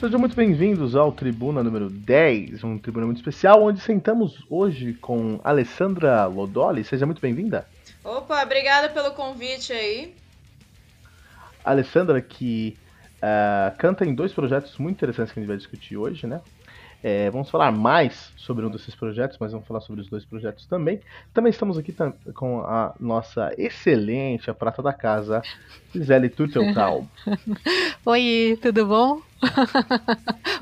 Sejam muito bem-vindos ao Tribuna número 10, um tribuna muito especial, onde sentamos hoje com Alessandra Lodoli. Seja muito bem-vinda. Opa, obrigada pelo convite aí. Alessandra, que uh, canta em dois projetos muito interessantes que a gente vai discutir hoje, né? É, vamos falar mais sobre um desses projetos, mas vamos falar sobre os dois projetos também. Também estamos aqui com a nossa excelente, a prata da casa, Gisele Turteltal. Oi, tudo bom?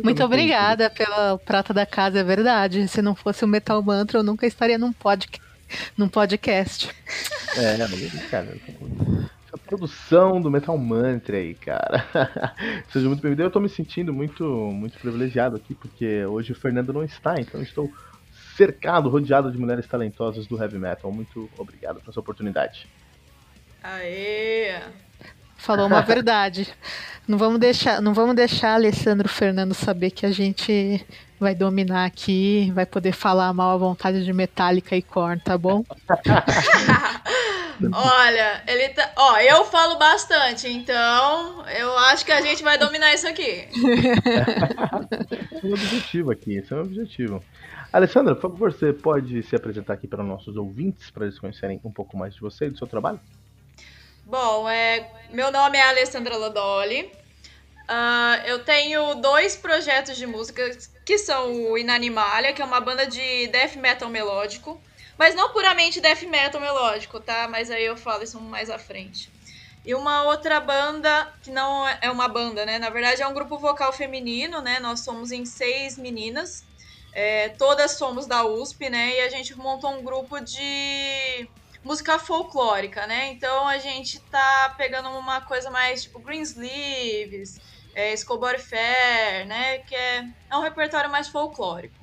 Muito obrigada pela prata da casa, é verdade. Se não fosse o Metal Mantra, eu nunca estaria num, podcast. num podcast. É, cara, produção do Metal Mantra aí, cara. Seja muito bem-vindo. Eu tô me sentindo muito, muito privilegiado aqui, porque hoje o Fernando não está, então estou cercado, rodeado de mulheres talentosas do heavy metal. Muito obrigado pela sua oportunidade. Aê! Falou uma verdade. Não vamos deixar, não vamos deixar Alessandro Fernando saber que a gente vai dominar aqui, vai poder falar mal à vontade de Metallica e Korn, tá bom? Olha, ele tá. Ó, eu falo bastante, então eu acho que a gente vai dominar isso aqui. esse é o objetivo aqui, esse é o objetivo. Alessandra, por favor, você pode se apresentar aqui para os nossos ouvintes, para eles conhecerem um pouco mais de você e do seu trabalho? Bom, é, meu nome é Alessandra Lodoli. Uh, eu tenho dois projetos de música que são o Inanimalha, que é uma banda de death metal melódico. Mas não puramente death metal melódico, tá? Mas aí eu falo isso mais à frente. E uma outra banda, que não é uma banda, né? Na verdade é um grupo vocal feminino, né? Nós somos em seis meninas. É, todas somos da USP, né? E a gente montou um grupo de música folclórica, né? Então a gente tá pegando uma coisa mais tipo Greensleeves, é, Fair, né? Que é, é um repertório mais folclórico.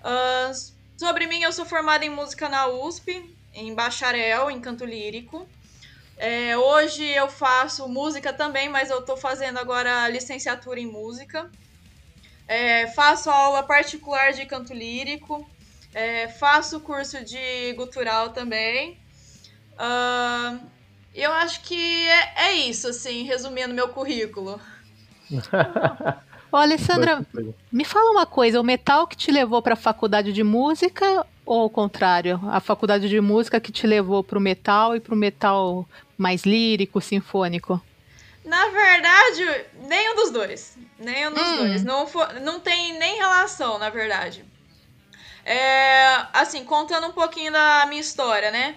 Uh, Sobre mim, eu sou formada em música na USP, em bacharel, em canto lírico. É, hoje eu faço música também, mas eu estou fazendo agora licenciatura em música. É, faço aula particular de canto lírico. É, faço curso de gutural também. Uh, eu acho que é, é isso, assim, resumindo meu currículo. Ô, Alessandra, me fala uma coisa, o metal que te levou para a faculdade de música ou ao contrário, a faculdade de música que te levou para o metal e para o metal mais lírico, sinfônico? Na verdade, nenhum dos dois. Nenhum dos hum. dois. Não, for, não tem nem relação, na verdade. É, assim, contando um pouquinho da minha história, né?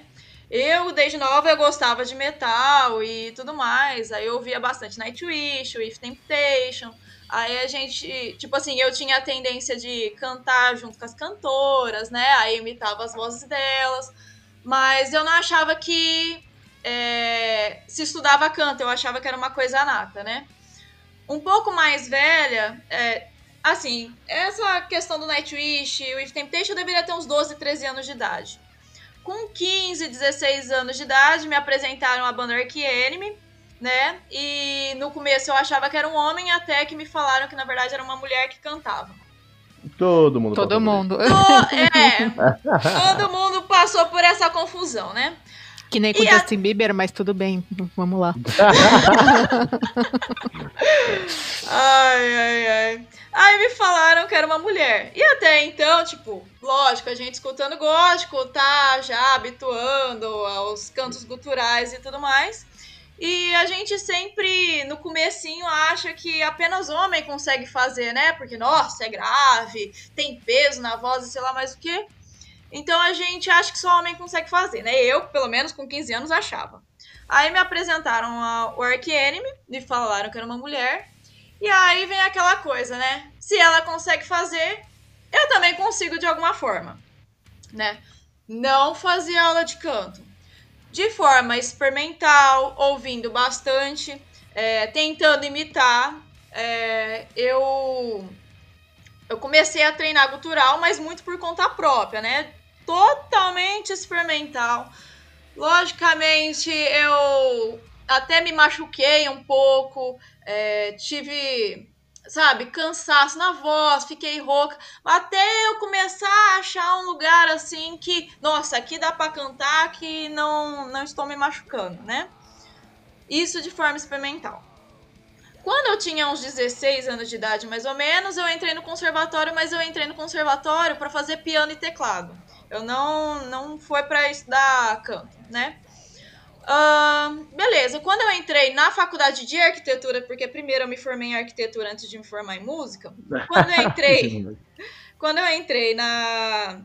Eu, desde nova, eu gostava de metal e tudo mais. Aí eu ouvia bastante Nightwish, With Temptation. Aí a gente, tipo assim, eu tinha a tendência de cantar junto com as cantoras, né? Aí imitava as vozes delas. Mas eu não achava que é, se estudava canto, eu achava que era uma coisa nata, né? Um pouco mais velha, é, assim, essa questão do Nightwish e o If Temptation eu deveria ter uns 12, 13 anos de idade. Com 15, 16 anos de idade, me apresentaram a banda Ark Enemy, né? E no começo eu achava que era um homem, até que me falaram que na verdade era uma mulher que cantava. Todo mundo. Todo mundo. é. todo mundo passou por essa confusão, né? Que nem com e Justin a... Bieber, mas tudo bem, vamos lá. ai, ai, ai. Aí me falaram que era uma mulher. E até então, tipo, lógico, a gente escutando gótico, tá já habituando aos cantos guturais e tudo mais. E a gente sempre, no comecinho, acha que apenas homem consegue fazer, né? Porque, nossa, é grave, tem peso na voz e sei lá mais o que. Então a gente acha que só homem consegue fazer, né? Eu, pelo menos com 15 anos, achava. Aí me apresentaram o Ark Enemy, me falaram que era uma mulher. E aí vem aquela coisa, né? Se ela consegue fazer, eu também consigo de alguma forma, né? Não fazia aula de canto de forma experimental, ouvindo bastante, é, tentando imitar. é, eu eu comecei a treinar gutural, mas muito por conta própria, né? Totalmente experimental. Logicamente, eu até me machuquei um pouco, é, tive, sabe, cansaço na voz, fiquei rouca, até eu começar a achar um lugar assim que, nossa, aqui dá para cantar que não, não estou me machucando, né? Isso de forma experimental. Quando eu tinha uns 16 anos de idade, mais ou menos, eu entrei no conservatório, mas eu entrei no conservatório para fazer piano e teclado. Eu não não foi para estudar canto, né? Uh, beleza, quando eu entrei na faculdade de arquitetura, porque primeiro eu me formei em arquitetura antes de me formar em música, quando eu entrei, quando eu entrei na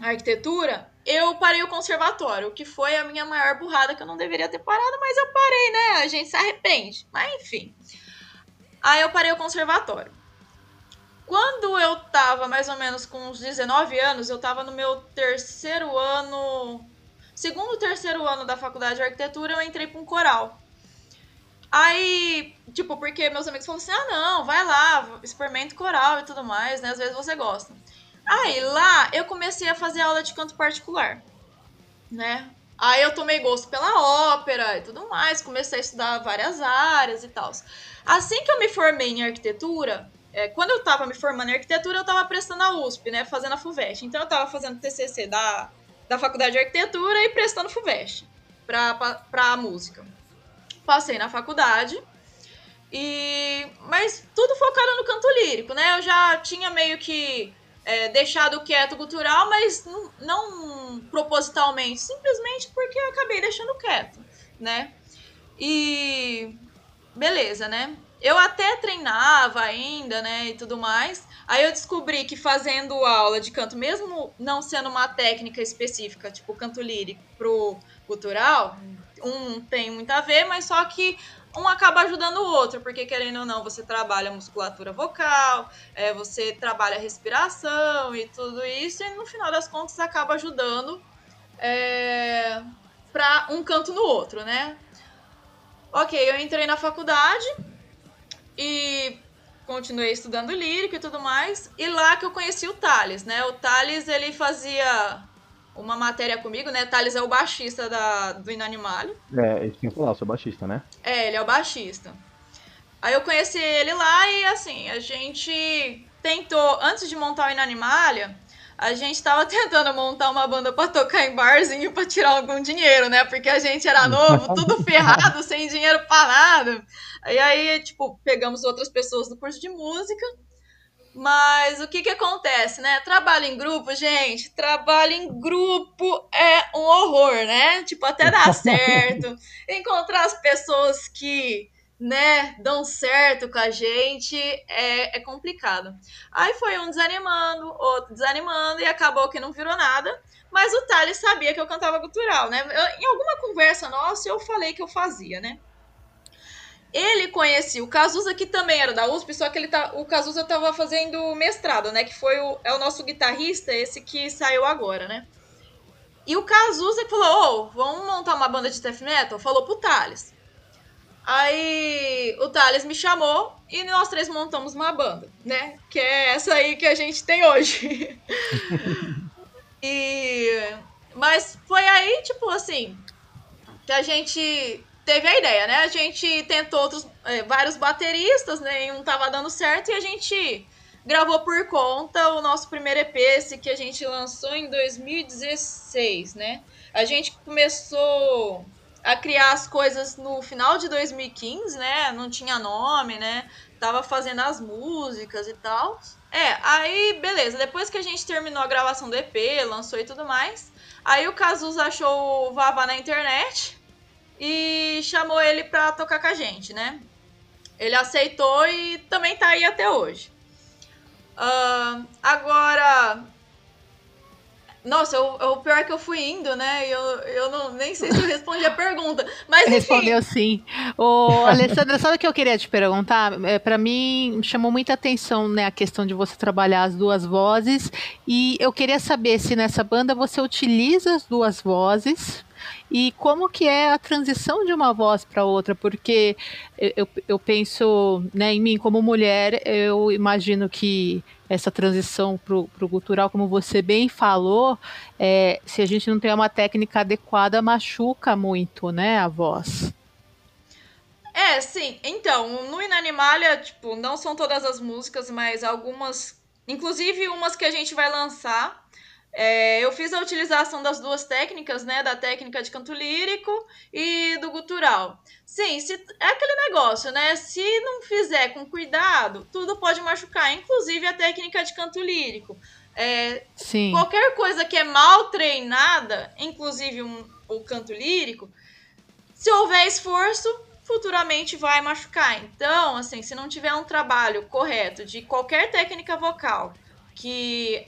arquitetura, eu parei o conservatório, que foi a minha maior burrada que eu não deveria ter parado, mas eu parei, né? A gente se arrepende. Mas enfim. Aí eu parei o conservatório. Quando eu tava mais ou menos com uns 19 anos, eu tava no meu terceiro ano. Segundo terceiro ano da faculdade de arquitetura, eu entrei para um coral. Aí, tipo, porque meus amigos falaram assim: ah, não, vai lá, experimenta coral e tudo mais, né? Às vezes você gosta. Aí lá eu comecei a fazer aula de canto particular, né? Aí eu tomei gosto pela ópera e tudo mais, comecei a estudar várias áreas e tal. Assim que eu me formei em arquitetura, é, quando eu estava me formando em arquitetura, eu estava prestando a USP, né? Fazendo a FUVEST. Então eu estava fazendo TCC da, da Faculdade de Arquitetura e prestando FUVEST para a música. Passei na faculdade, e mas tudo focado no canto lírico, né? Eu já tinha meio que é, deixado quieto o cultural, mas não, não, propositalmente, simplesmente porque eu acabei deixando quieto, né? E beleza, né? Eu até treinava ainda, né, e tudo mais. Aí eu descobri que fazendo aula de canto, mesmo não sendo uma técnica específica, tipo canto lírico pro cultural, um tem muito a ver, mas só que um acaba ajudando o outro, porque querendo ou não, você trabalha musculatura vocal, é, você trabalha respiração e tudo isso, e no final das contas acaba ajudando é, para um canto no outro, né? Ok, eu entrei na faculdade e continuei estudando lírico e tudo mais, e lá que eu conheci o Thales, né? O Thales, ele fazia uma matéria comigo, né? Thales é o baixista da, do Inanimale. É, ele tinha que falar, eu sou baixista, né? É, ele é o baixista. Aí eu conheci ele lá e assim, a gente tentou, antes de montar o Inanimalia, a gente tava tentando montar uma banda para tocar em barzinho para tirar algum dinheiro, né? Porque a gente era novo, tudo ferrado, sem dinheiro para nada. E aí, tipo, pegamos outras pessoas do curso de música mas o que que acontece, né? Trabalho em grupo, gente, trabalho em grupo é um horror, né? Tipo, até dar certo, encontrar as pessoas que, né, dão certo com a gente é, é complicado. Aí foi um desanimando, outro desanimando e acabou que não virou nada. Mas o Thales sabia que eu cantava gutural, né? Eu, em alguma conversa nossa eu falei que eu fazia, né? Ele conhecia o Cazuza, que também era da USP, só que ele tá, o Cazuza estava fazendo mestrado, né? Que foi o, é o nosso guitarrista, esse que saiu agora, né? E o Cazuza falou: Ô, oh, vamos montar uma banda de death metal? Falou pro Thales. Aí o Thales me chamou e nós três montamos uma banda, né? Que é essa aí que a gente tem hoje. e. Mas foi aí, tipo assim, que a gente teve a ideia, né? A gente tentou outros, é, vários bateristas, nenhum né? tava dando certo, e a gente gravou por conta o nosso primeiro EP, esse que a gente lançou em 2016, né? A gente começou a criar as coisas no final de 2015, né? Não tinha nome, né? Tava fazendo as músicas e tal. É, aí beleza, depois que a gente terminou a gravação do EP, lançou e tudo mais, aí o Cazus achou o Vava na internet e chamou ele pra tocar com a gente, né? Ele aceitou e também tá aí até hoje. Uh, agora. Nossa, eu, o pior é que eu fui indo, né? Eu, eu não, nem sei se eu respondi a pergunta. Mas enfim. Respondeu sim. Ô, Alessandra, sabe o que eu queria te perguntar? É, para mim, chamou muita atenção né, a questão de você trabalhar as duas vozes. E eu queria saber se nessa banda você utiliza as duas vozes E como que é a transição de uma voz para outra? Porque eu, eu penso né, em mim como mulher, eu imagino que essa transição para o gutural, como você bem falou, é, se a gente não tem uma técnica adequada, machuca muito, né, a voz. É, sim. Então, no Inanimalha, tipo, não são todas as músicas, mas algumas, inclusive umas que a gente vai lançar, é, eu fiz a utilização das duas técnicas, né? Da técnica de canto lírico e do gutural. Sim, se, é aquele negócio, né? Se não fizer com cuidado, tudo pode machucar, inclusive a técnica de canto lírico. É, Sim. Qualquer coisa que é mal treinada, inclusive um, o canto lírico, se houver esforço, futuramente vai machucar. Então, assim, se não tiver um trabalho correto de qualquer técnica vocal que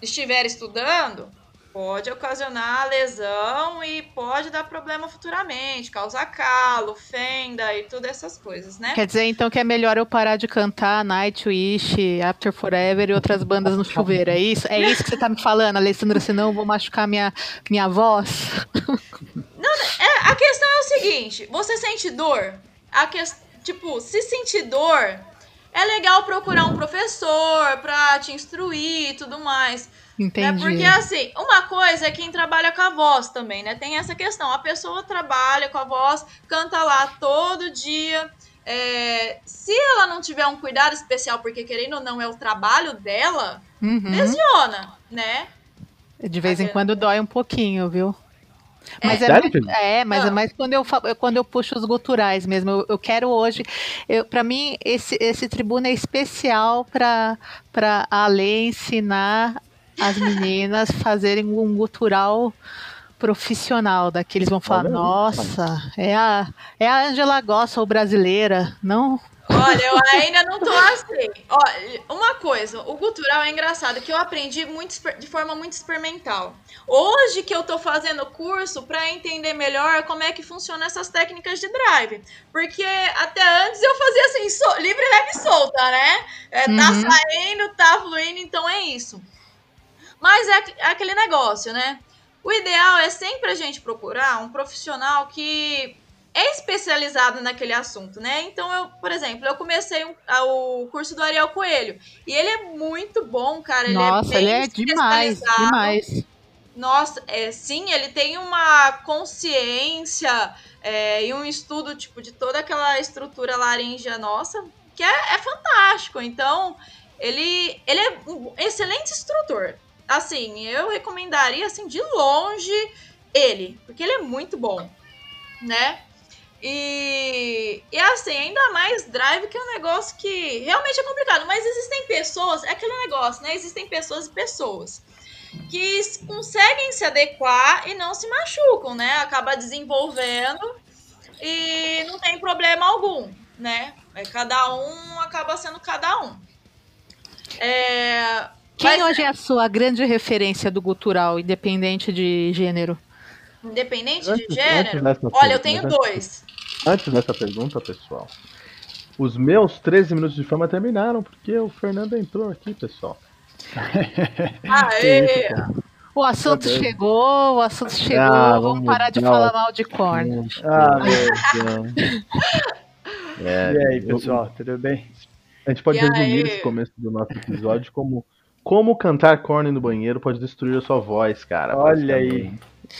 estiver estudando, pode ocasionar lesão e pode dar problema futuramente, causar calo, fenda e todas essas coisas, né? Quer dizer, então, que é melhor eu parar de cantar Nightwish, After Forever e outras bandas no chuveiro, é isso? É isso que você tá me falando, Alessandra, senão eu vou machucar minha, minha voz? Não, é, a questão é o seguinte, você sente dor? A que, tipo, se sentir dor, é legal procurar um professor pra te instruir e tudo mais. Entendi. Né? Porque, assim, uma coisa é quem trabalha com a voz também, né? Tem essa questão. A pessoa trabalha com a voz, canta lá todo dia. É, se ela não tiver um cuidado especial, porque querendo ou não é o trabalho dela, uhum. lesiona, né? De vez em quando dói um pouquinho, viu? Mas é, é, mais, é, mas é ah. é mais quando eu, quando eu puxo os guturais mesmo. Eu, eu quero hoje. Para mim, esse, esse tribuno é especial para a Lê ensinar as meninas fazerem um gutural profissional, daqueles vão falar, Olha, nossa, é a, é a Angela Gossel brasileira, não Olha, eu ainda não tô assim. Olha, uma coisa, o cultural é engraçado, que eu aprendi muito, de forma muito experimental. Hoje que eu tô fazendo curso para entender melhor como é que funciona essas técnicas de drive. Porque até antes eu fazia assim, so, livre, leve e solta, né? É, tá uhum. saindo, tá fluindo, então é isso. Mas é, é aquele negócio, né? O ideal é sempre a gente procurar um profissional que especializado naquele assunto, né? Então, eu, por exemplo, eu comecei um, o curso do Ariel Coelho. E ele é muito bom, cara. Ele é Nossa, é ele é demais, demais. Nossa, é, sim, ele tem uma consciência é, e um estudo, tipo, de toda aquela estrutura laríngea nossa, que é, é fantástico. Então, ele, ele é um excelente instrutor. Assim, eu recomendaria, assim, de longe ele, porque ele é muito bom, né? E, e assim, ainda mais drive, que é um negócio que realmente é complicado. Mas existem pessoas, é aquele negócio, né? Existem pessoas e pessoas que conseguem se adequar e não se machucam, né? Acaba desenvolvendo e não tem problema algum, né? É, cada um acaba sendo cada um. É, Quem mas, hoje é a sua grande referência do gutural, independente de gênero? Independente de gênero? Olha, eu tenho dois. Antes dessa pergunta, pessoal, os meus 13 minutos de fama terminaram porque o Fernando entrou aqui, pessoal. Aê! o assunto chegou, o assunto chegou, ah, vamos, vamos parar de falar mal de corno. Ah, meu Deus. É, e aí, pessoal, eu, tudo bem? A gente pode e resumir aí? esse começo do nosso episódio como como cantar corno no banheiro pode destruir a sua voz, cara. Olha aí.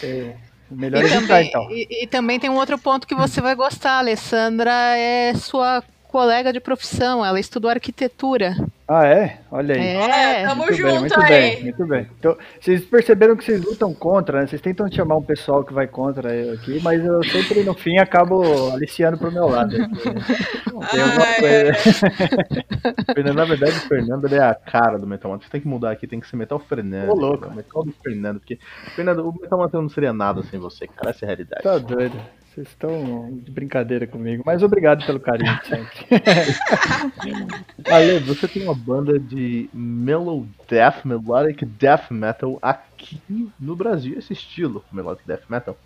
É. Melhor e também, então. E, e, também tem um outro ponto que você vai gostar, Alessandra, é sua colega de profissão, ela estudou arquitetura. Ah, é? Olha aí. É, tamo muito junto bem, muito aí. Bem, muito bem. Então, vocês perceberam que vocês lutam contra, né? Vocês tentam chamar um pessoal que vai contra eu aqui, mas eu sempre no fim acabo aliciando pro meu lado. Aqui, né? Tem alguma coisa. Na verdade, o Fernando é a cara do Metal Mantra. Você tem que mudar aqui, tem que ser Metal Fernando. Ô, louco. Metal do Fernando, porque Fernando, o Metal Mantra não seria nada sem você, cara. Essa é a realidade. Tá doido. Vocês estão de brincadeira comigo, mas obrigado pelo carinho sempre. Ale, você tem uma banda de mellow death, melodic death metal aqui no Brasil, esse estilo melodic death metal.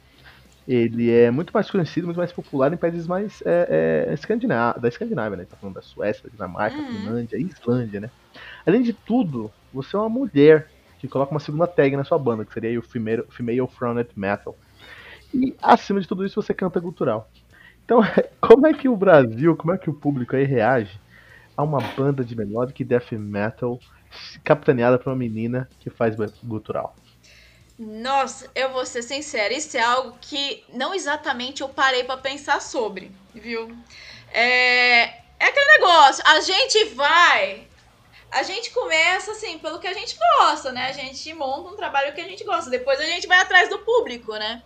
Ele é muito mais conhecido, muito mais popular em países mais é, é, da Escandinávia, né? Tá falando da Suécia, da Dinamarca, uhum. Finlândia, Islândia, né? Além de tudo, você é uma mulher que coloca uma segunda tag na sua banda, que seria o Female, female Fronted Metal. E acima de tudo isso, você canta gutural. Então, como é que o Brasil, como é que o público aí reage a uma banda de melodic death metal capitaneada por uma menina que faz gutural? Nossa, eu vou ser sincera, isso é algo que não exatamente eu parei para pensar sobre, viu? É, é aquele negócio, a gente vai, a gente começa assim pelo que a gente gosta, né? A gente monta um trabalho que a gente gosta, depois a gente vai atrás do público, né?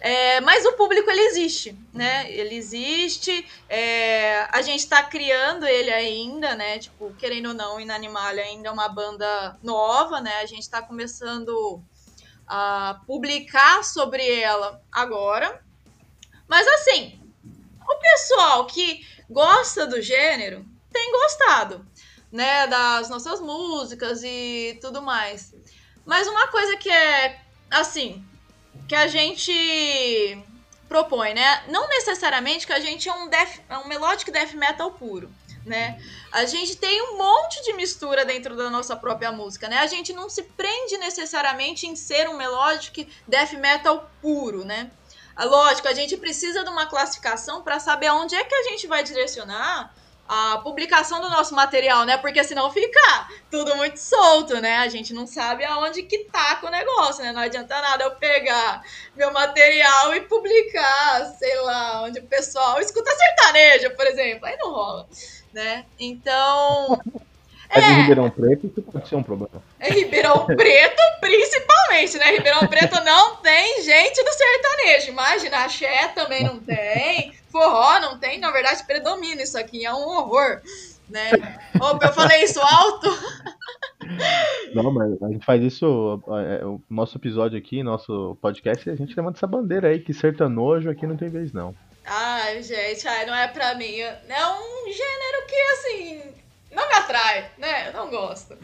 É, mas o público ele existe, né? Ele existe. É, a gente está criando ele ainda, né? Tipo, querendo ou não, Inanimalha ainda é uma banda nova, né? A gente está começando a publicar sobre ela agora. Mas assim, o pessoal que gosta do gênero tem gostado, né? Das nossas músicas e tudo mais. Mas uma coisa que é assim, que a gente propõe, né? Não necessariamente que a gente é um, death, é um melodic death metal puro, né? A gente tem um monte de mistura dentro da nossa própria música, né? A gente não se prende necessariamente em ser um melodic death metal puro, né? Lógico, a gente precisa de uma classificação para saber aonde é que a gente vai direcionar a publicação do nosso material, né? Porque senão fica tudo muito solto, né? A gente não sabe aonde que tá o negócio, né? Não adianta nada eu pegar meu material e publicar, sei lá, onde o pessoal escuta sertanejo, por exemplo. Aí não rola, né? Então. É, é Ribeirão Preto, isso pode ser um problema. É Ribeirão Preto, principalmente, né? Ribeirão Preto não tem gente do sertanejo. Imagina, axé também não tem forró não tem, na verdade, predomina isso aqui, é um horror, né? Opa, eu falei isso alto? Não, mas a gente faz isso, é, o nosso episódio aqui, nosso podcast, a gente levanta essa bandeira aí, que sertanojo aqui não tem vez, não. Ai, gente, ai, não é pra mim. É um gênero que, assim, não me atrai, né? Eu não gosto.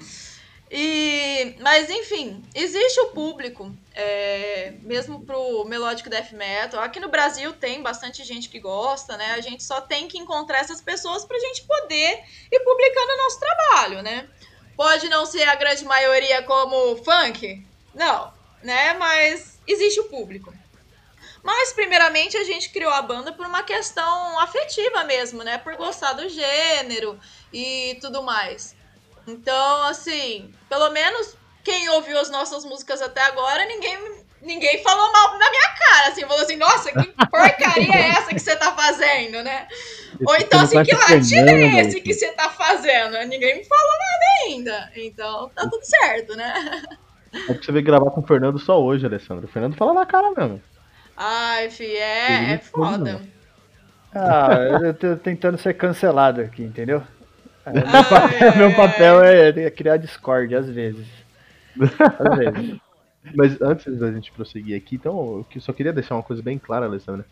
E, mas enfim, existe o público, é, mesmo pro melodic death metal. Aqui no Brasil tem bastante gente que gosta, né? A gente só tem que encontrar essas pessoas pra gente poder ir publicando o nosso trabalho, né? Pode não ser a grande maioria como funk, não, né? Mas existe o público. Mas, primeiramente, a gente criou a banda por uma questão afetiva mesmo, né? Por gostar do gênero e tudo mais. Então, assim, pelo menos quem ouviu as nossas músicas até agora, ninguém, ninguém falou mal na minha cara, assim, falou assim, nossa, que porcaria é essa que você tá fazendo, né? Ou então, assim, que latino é esse que você tá fazendo? Ninguém me falou nada ainda. Então, tá tudo certo, né? É que você veio gravar com o Fernando só hoje, Alessandro. O Fernando fala na cara mesmo. Ai, fi, é, é foda. Ah, eu tô tentando ser cancelado aqui, entendeu? É, meu, papel, meu papel é, é, criar Discord, às vezes. Às vezes. Mas antes da gente prosseguir aqui, então, eu só queria deixar uma coisa bem clara, Alessandra.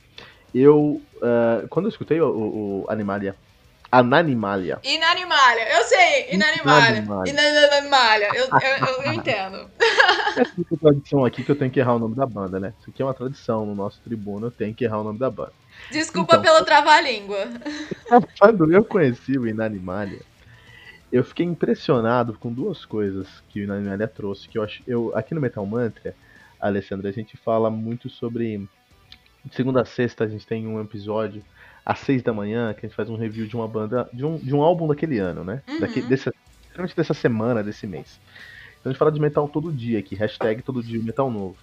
Eu, uh, quando eu escutei o, o, o Animalia, Ananimalia. Inanimalia, eu sei, Inanimalia. Inanimalia, eu, eu, eu, entendo. Essa é tradição aqui que eu tenho que errar o nome da banda, né? Isso aqui é uma tradição no nosso tribuno, eu tenho que errar o nome da banda. Desculpa então, pelo trava-língua. Quando eu conheci o Inanimalia, eu fiquei impressionado com duas coisas que o Inanimalia trouxe. Que eu acho, eu, aqui no Metal Mantra, Alessandra, a gente fala muito sobre. De segunda a sexta a gente tem um episódio às seis da manhã que a gente faz um review de uma banda, de um, de um álbum daquele ano, né? Uhum. Daqui, dessa, dessa semana, desse mês. Então a gente fala de metal todo dia aqui, hashtag todo dia metal novo.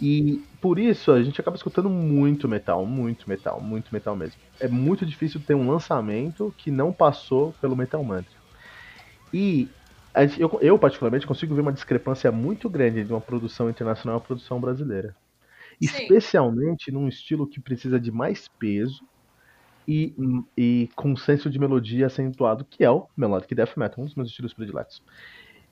E por isso a gente acaba escutando muito metal, muito metal, muito metal mesmo. É muito difícil ter um lançamento que não passou pelo Metal Mantra. E eu, eu, particularmente, consigo ver uma discrepância muito grande de uma produção internacional e uma produção brasileira. Sim. Especialmente num estilo que precisa de mais peso e, e com senso de melodia acentuado, que é o Melodic Death Metal, um dos meus estilos prediletos.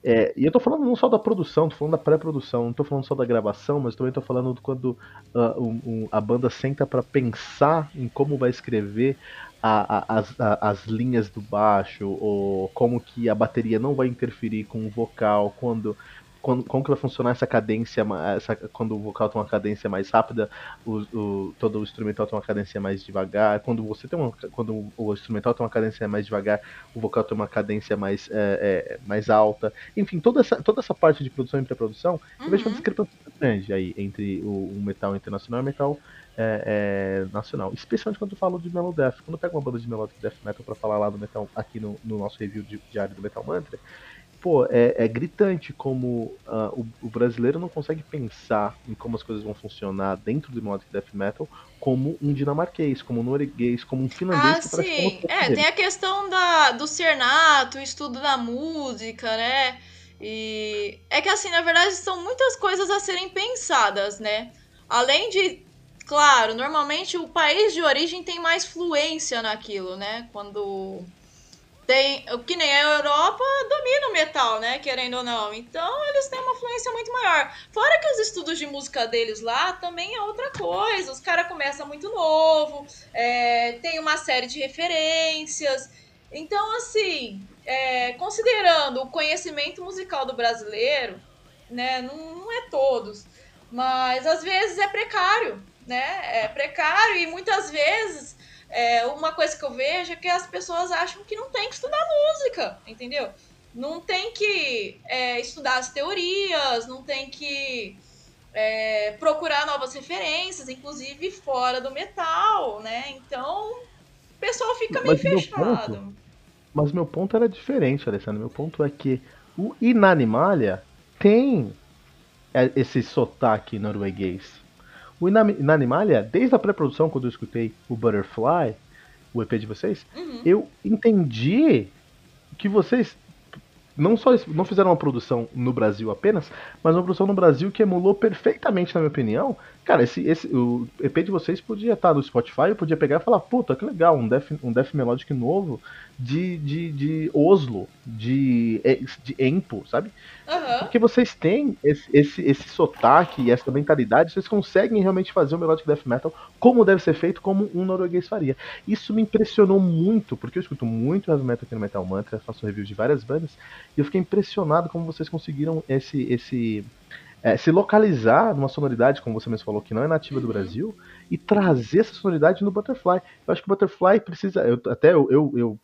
É, e eu tô falando não só da produção, tô falando da pré-produção, não tô falando só da gravação, mas também tô falando quando uh, um, um, a banda senta para pensar em como vai escrever a, a, as, a, as linhas do baixo, ou como que a bateria não vai interferir com o vocal, quando quando, como que vai funcionar essa cadência, essa, quando o vocal tem uma cadência mais rápida, o, o, todo o instrumental tem uma cadência mais devagar. Quando você tem uma, quando o instrumental tem uma cadência mais devagar, o vocal tem uma cadência mais, é, é, mais alta. Enfim, toda essa, toda essa parte de produção e pré-produção, uhum. eu vejo uma uhum. discrepância grande aí entre o, o metal internacional e o metal é, é, nacional. Especialmente quando eu falo de Melodeath. Quando eu pego uma banda de Melodic Death Metal para falar lá do metal, aqui no, no nosso review de, diário do Metal Mantra, pô, é, é gritante como uh, o, o, brasileiro não consegue pensar em como as coisas vão funcionar dentro do melodic death metal como um dinamarquês, como um norueguês, como um finlandês. Ah, que sim. É, tem a questão da, do cernato, o estudo da música, né? E é que assim, na verdade, são muitas coisas a serem pensadas, né? Além de, claro, normalmente o país de origem tem mais fluência naquilo, né? Quando tem, que nem a Europa domina o metal, né? Querendo ou não. Então eles têm uma fluência muito maior. Fora que os estudos de música deles lá também é outra coisa. Os caras começam muito novo, é, tem uma série de referências. Então, assim, é, considerando o conhecimento musical do brasileiro, né? Não, não é todos, mas às vezes é precário, né? É precário e muitas vezes é, uma coisa que eu vejo é que as pessoas acham que não tem que estudar música, entendeu? Não tem que é, estudar as teorias, não tem que é, procurar novas referências, inclusive fora do metal, né? Então, o pessoal fica meio mas fechado. Meu ponto, mas meu ponto era diferente, Alessandro. Meu ponto é que o Inanimalha tem é, esse sotaque norueguês. O Inanimalia, desde a pré-produção, quando eu escutei o Butterfly, o EP de vocês, uhum. eu entendi que vocês não só não fizeram uma produção no Brasil apenas, mas uma produção no Brasil que emulou perfeitamente, na minha opinião. Cara, esse, esse, o EP de vocês podia estar no Spotify, eu podia pegar e falar, puta, que legal, um Death, um death Melodic novo de, de, de Oslo, de, de Empo, sabe? Uhum. Porque vocês têm esse, esse, esse sotaque e essa mentalidade, vocês conseguem realmente fazer o Melodic Death Metal como deve ser feito, como um norueguês faria. Isso me impressionou muito, porque eu escuto muito heavy metal aqui no Metal Mantra, faço reviews de várias bandas, e eu fiquei impressionado como vocês conseguiram esse, esse é, se localizar numa sonoridade, como você mesmo falou, que não é nativa do uhum. Brasil, e trazer essa sonoridade no Butterfly. Eu acho que o Butterfly precisa. Eu, até eu, eu, eu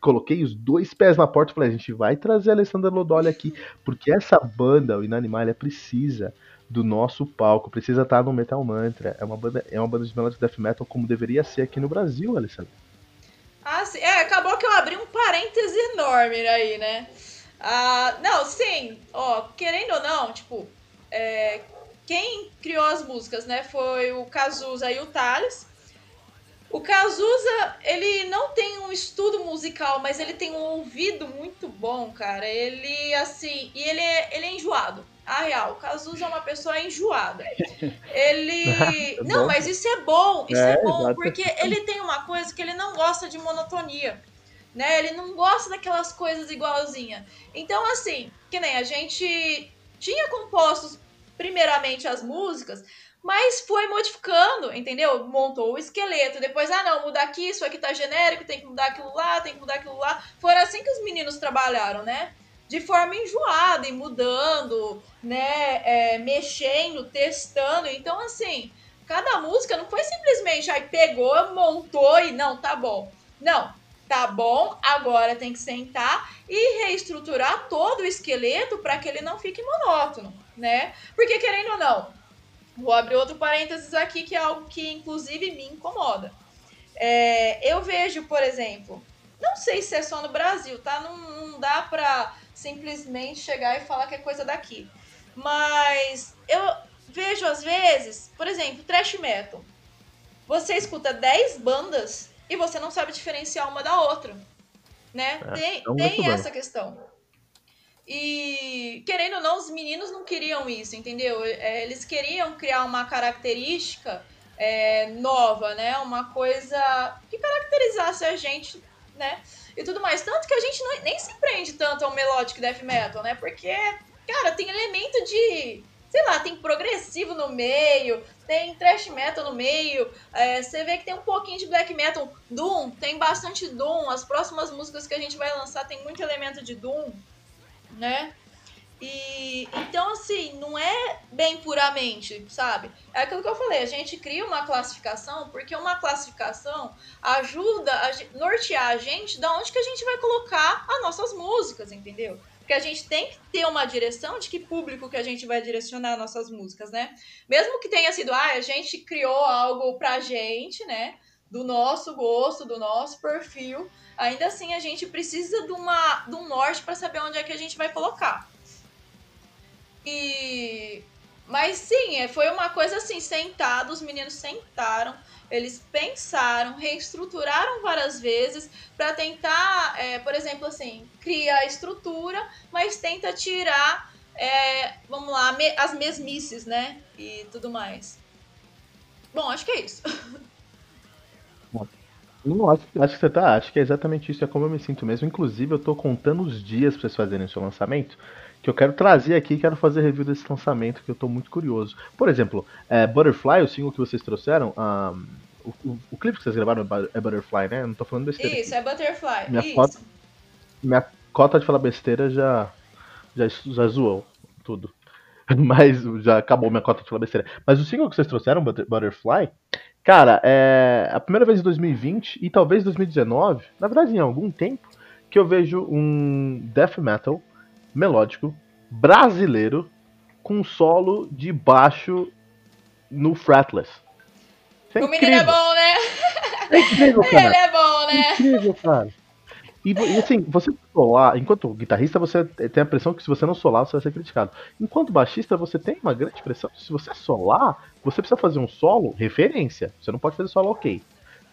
coloquei os dois pés na porta e falei, a gente vai trazer a Alessandra Lodoli aqui, porque essa banda, o Inanimalha, precisa do nosso palco, precisa estar no Metal Mantra. É uma banda, é uma banda de melodic death metal como deveria ser aqui no Brasil, Alessandra. Ah, sim. É, acabou que eu abri um parêntese enorme aí, né? Ah, não, sim, ó, querendo ou não, tipo, é, quem criou as músicas, né, foi o Cazuza e o Thales. O Cazuza, ele não tem um estudo musical, mas ele tem um ouvido muito bom, cara. Ele, assim, e ele é, ele é enjoado. A real, o Cazuza é uma pessoa enjoada. Ele. é não, mas isso é bom, isso é, é bom, exatamente. porque ele tem uma coisa que ele não gosta de monotonia. Né? Ele não gosta daquelas coisas igualzinha. Então, assim, que nem a gente tinha compostos primeiramente as músicas mas foi modificando, entendeu? Montou o esqueleto, depois, ah, não, muda aqui, isso aqui tá genérico, tem que mudar aquilo lá, tem que mudar aquilo lá. Foram assim que os meninos trabalharam, né? De forma enjoada e mudando, né? É, mexendo, testando. Então, assim, cada música não foi simplesmente aí pegou, montou e não, tá bom. Não, tá bom, agora tem que sentar e reestruturar todo o esqueleto para que ele não fique monótono, né? Porque querendo ou não, Vou abrir outro parênteses aqui, que é algo que inclusive me incomoda. É, eu vejo, por exemplo, não sei se é só no Brasil, tá? Não, não dá pra simplesmente chegar e falar que é coisa daqui. Mas eu vejo às vezes, por exemplo, trash metal. Você escuta 10 bandas e você não sabe diferenciar uma da outra. Né? É, tem é tem essa questão. E, querendo ou não, os meninos não queriam isso, entendeu? É, eles queriam criar uma característica é, nova, né? Uma coisa que caracterizasse a gente, né? E tudo mais. Tanto que a gente não, nem se prende tanto ao melodic death metal, né? Porque, cara, tem elemento de. Sei lá, tem progressivo no meio, tem thrash metal no meio. É, você vê que tem um pouquinho de black metal. Doom, tem bastante Doom. As próximas músicas que a gente vai lançar tem muito elemento de Doom né? E então, assim, não é bem puramente, sabe? É aquilo que eu falei, a gente cria uma classificação, porque uma classificação ajuda a nortear a gente da onde que a gente vai colocar as nossas músicas, entendeu? Porque a gente tem que ter uma direção de que público que a gente vai direcionar nossas músicas, né? Mesmo que tenha sido, ah, a gente criou algo pra gente, né? Do nosso gosto, do nosso perfil, ainda assim a gente precisa de, uma, de um norte para saber onde é que a gente vai colocar. E. Mas sim, é, foi uma coisa assim, sentado, os meninos sentaram, eles pensaram, reestruturaram várias vezes para tentar, é, por exemplo, assim, criar a estrutura, mas tenta tirar, é, vamos lá, as mesmices, né? E tudo mais. Bom, acho que é isso. Não, acho, acho que você tá. Acho que é exatamente isso. É como eu me sinto mesmo. Inclusive, eu tô contando os dias pra vocês fazerem o seu lançamento que eu quero trazer aqui, quero fazer review desse lançamento que eu tô muito curioso. Por exemplo, é, Butterfly, o single que vocês trouxeram, um, o, o, o, clipe que vocês gravaram é Butterfly, né? Eu não tô falando besteira. Isso, aqui. é Butterfly. Minha, Isso. Cota, minha cota de falar besteira já, já, já zoou tudo. Mas já acabou minha cota de falar besteira. Mas o single que vocês trouxeram, Butterfly, cara, é a primeira vez em 2020 e talvez 2019, na verdade em algum tempo, que eu vejo um death metal melódico brasileiro com solo de baixo no fretless. É o menino é bom, né? É incrível, cara. Ele é bom, né? É incrível, cara. E, e, assim, você solar, enquanto guitarrista, você tem a pressão que se você não solar, você vai ser criticado. Enquanto baixista, você tem uma grande pressão. Se você solar, você precisa fazer um solo referência. Você não pode fazer solo ok.